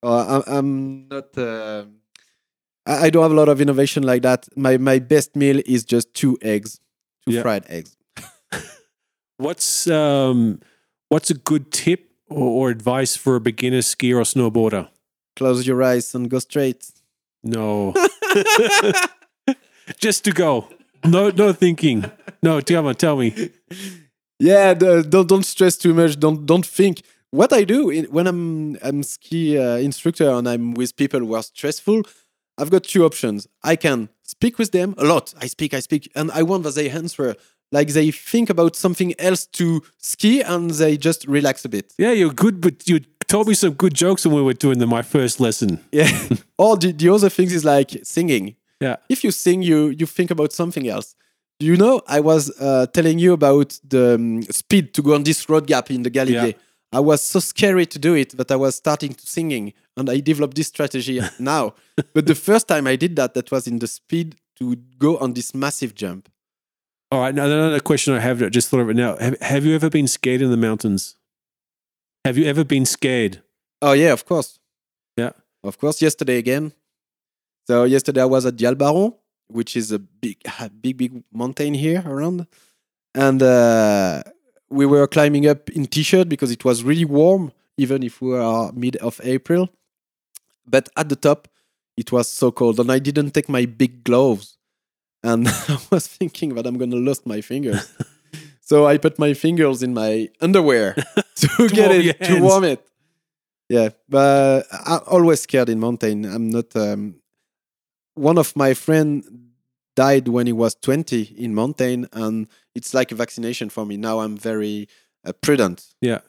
uh, I, I'm not. Uh, I, I don't have a lot of innovation like that. My my best meal is just two eggs, two Yeah. fried eggs. What's um, what's a good tip or, or advice for a beginner skier or snowboarder? Close your eyes and go straight. No, just to go. No, no thinking. No, Tiamat, tell me. Yeah, the, don't don't stress too much. Don't don't think. What I do in, when I'm I'm ski uh, instructor and I'm with people who are stressful, I've got two options. I can speak with them a lot. I speak, I speak, and I want that they answer like they think about something else to ski and they just relax a bit. Yeah, you're good, but you told me some good jokes when we were doing the, my first lesson. Yeah. or the, the other things is like singing. Yeah. If you sing, you you think about something else. You know, I was uh, telling you about the um, speed to go on this road gap in the Galibier. Yeah. I was so scary to do it that I was starting to singing, and I developed this strategy now. but the first time I did that, that was in the speed to go on this massive jump. All right, now another question I have. I just thought of it now. Have, have you ever been scared in the mountains? Have you ever been scared? Oh yeah, of course. Yeah. Of course. Yesterday again. So yesterday I was at Dialbaron, which is a big, big, big mountain here around, and uh, we were climbing up in t-shirt because it was really warm, even if we were mid of April. But at the top, it was so cold, and I didn't take my big gloves, and I was thinking that I'm gonna lose my fingers. so I put my fingers in my underwear to, get it to warm it. Yeah, but I'm always scared in mountain. I'm not. Um, one of my friend died when he was 20 in mountain, and it's like a vaccination for me. Now I'm very uh, prudent. Yeah.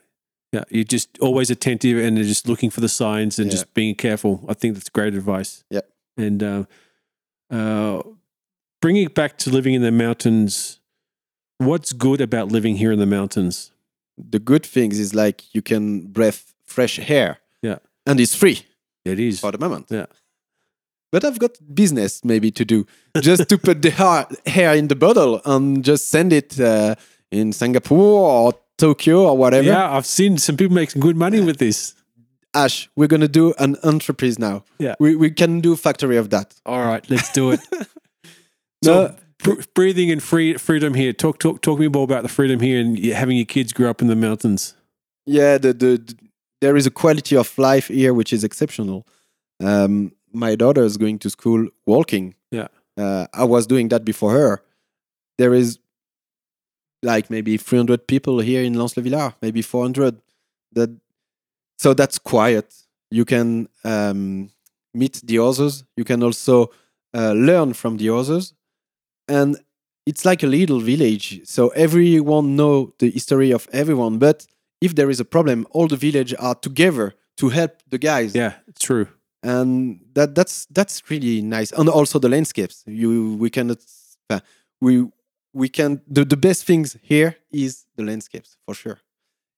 Yeah. You're just always attentive and just looking for the signs and Yeah. just being careful. I think that's great advice. Yeah. And uh, uh, bringing it back to living in the mountains, what's good about living here in the mountains? The good things is like you can breathe fresh air. Yeah. and it's free It is. for the moment. Yeah. But I've got business maybe to do, just to put the hair, in the bottle and just send it uh, in Singapore or Tokyo or whatever. Yeah, I've seen some people make some good money with this. Ash, we're gonna do an entreprise now. Yeah. we we can do factory of that. All right, let's do it. So, br- breathing and free freedom here. Talk, talk, talk me more about the freedom here and having your kids grow up in the mountains. yeah, the, the the- there is a quality of life here which is exceptional. Um, my daughter is going to school walking. Yeah. uh, I was doing that before her. There is like maybe 300 people here in Lanslevillard, maybe 400. That so that's quiet. You can um, meet the others. You can also uh, learn from the others, and it's like a little village. So everyone know the history of everyone. But if there is a problem, all the village are together to help the guys Yeah, true. and that that's that's really nice and also the landscapes you we cannot uh, we we can the, the best things here is the landscapes for sure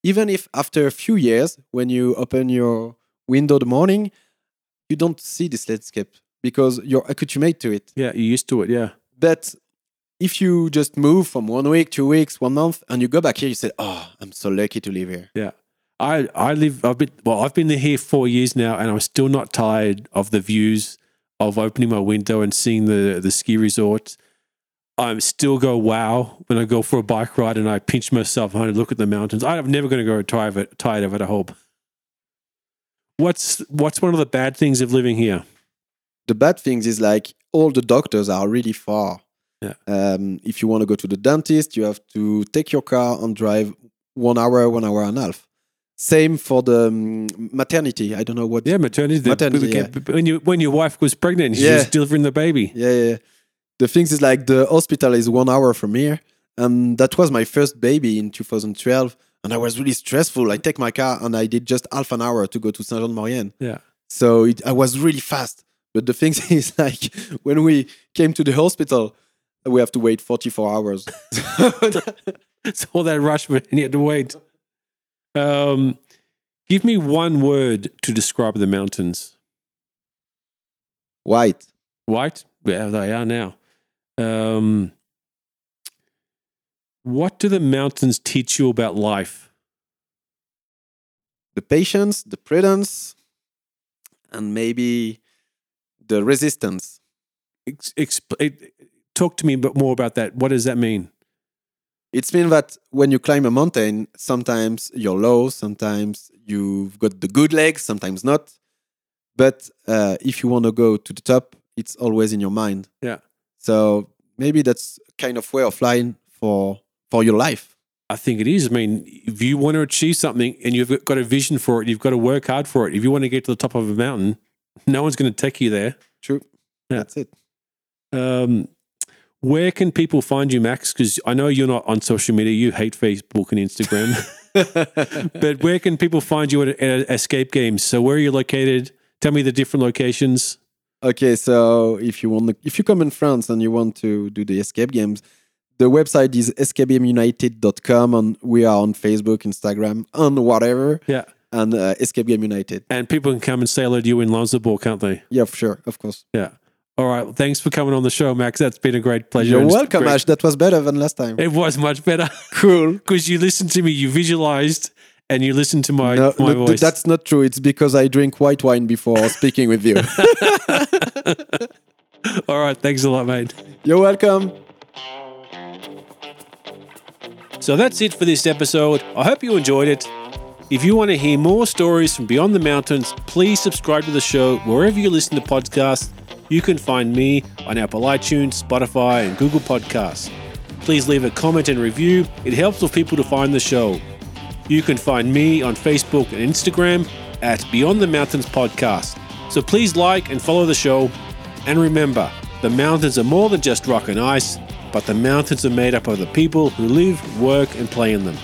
even if after a few years when you open your window the morning you don't see this landscape because you're accoutumate to it Yeah, you're used to it. Yeah. but if you just move from one week two weeks one month and you go back here you say oh i'm so lucky to live here Yeah. I, I live, I've been, well, I've been here four years now and I'm still not tired of the views of opening my window and seeing the, the ski resort. I still go wow when I go for a bike ride and I pinch myself and I look at the mountains. I'm never going to go tired, of it. tired of it. I hope. What's what's one of the bad things of living here? The bad things is like all the doctors are really far. Yeah. Um, if you want to go to the dentist, you have to take your car and drive one hour, one hour and a half. Same for the um, maternity. I don't know what. Yeah, maternity. the- Maternity, the- When you when your wife was pregnant, she was delivering the baby. Yeah, yeah. yeah. The thing is like the hospital is one hour from here, and that was my first baby in 2012, and I was really stressful. I take my car and I did just half an hour to go to Saint Jean de Maurienne. Yeah. So it, I was really fast. But the thing is, like when we came to the hospital, we have to wait 44 hours. It's all that rush, but you had to wait. Um, give me one word to describe the mountains. White. White. Yeah, they are now. Um, what do the mountains teach you about life? The patience, the prudence, and maybe the resistance. Ex- exp- talk to me a bit more about that. What does that mean? It's mean that when you climb a mountain, sometimes you're low, sometimes you've got the good legs, sometimes not. But uh, if you want to go to the top, it's always in your mind. Yeah. So maybe that's kind of way of flying for for your life. I think it is. I mean, if you want to achieve something and you've got a vision for it, you've got to work hard for it. If you want to get to the top of a mountain, no one's going to take you there. True. Yeah. That's it. Um, where can people find you, Max? Because I know you're not on social media. You hate Facebook and Instagram. but where can people find you at, at Escape Games? So where are you located? Tell me the different locations. Okay, so if you want, if you come in France and you want to do the escape games, the website is escapegameunited.com, and we are on Facebook, Instagram, and whatever, Yeah. and uh, Escape Game United. And people can come and say hello to you in Lanslebourg, can't they? Yeah, for sure, of course. Yeah. All right. Thanks for coming on the show, Max. That's been a great pleasure. You're welcome, great- Ash. That was better than last time. It was much better Cool. because you listened to me, you visualized, and you listened to my, No, my no, voice. that's not true. It's because I drink white wine before speaking with you. All right. Thanks a lot, mate. You're welcome. So that's it for this episode. I hope you enjoyed it. If you want to hear more stories from Beyond the Mountains, please subscribe to the show wherever you listen to podcasts. You can find me on Apple iTunes, Spotify, and Google Podcasts. Please leave a comment and review. It helps with people to find the show. You can find me on Facebook and Instagram at Beyond the Mountains Podcast. So please like and follow the show. And remember, the mountains are more than just rock and ice, but the mountains are made up of the people who live, work, and play in them.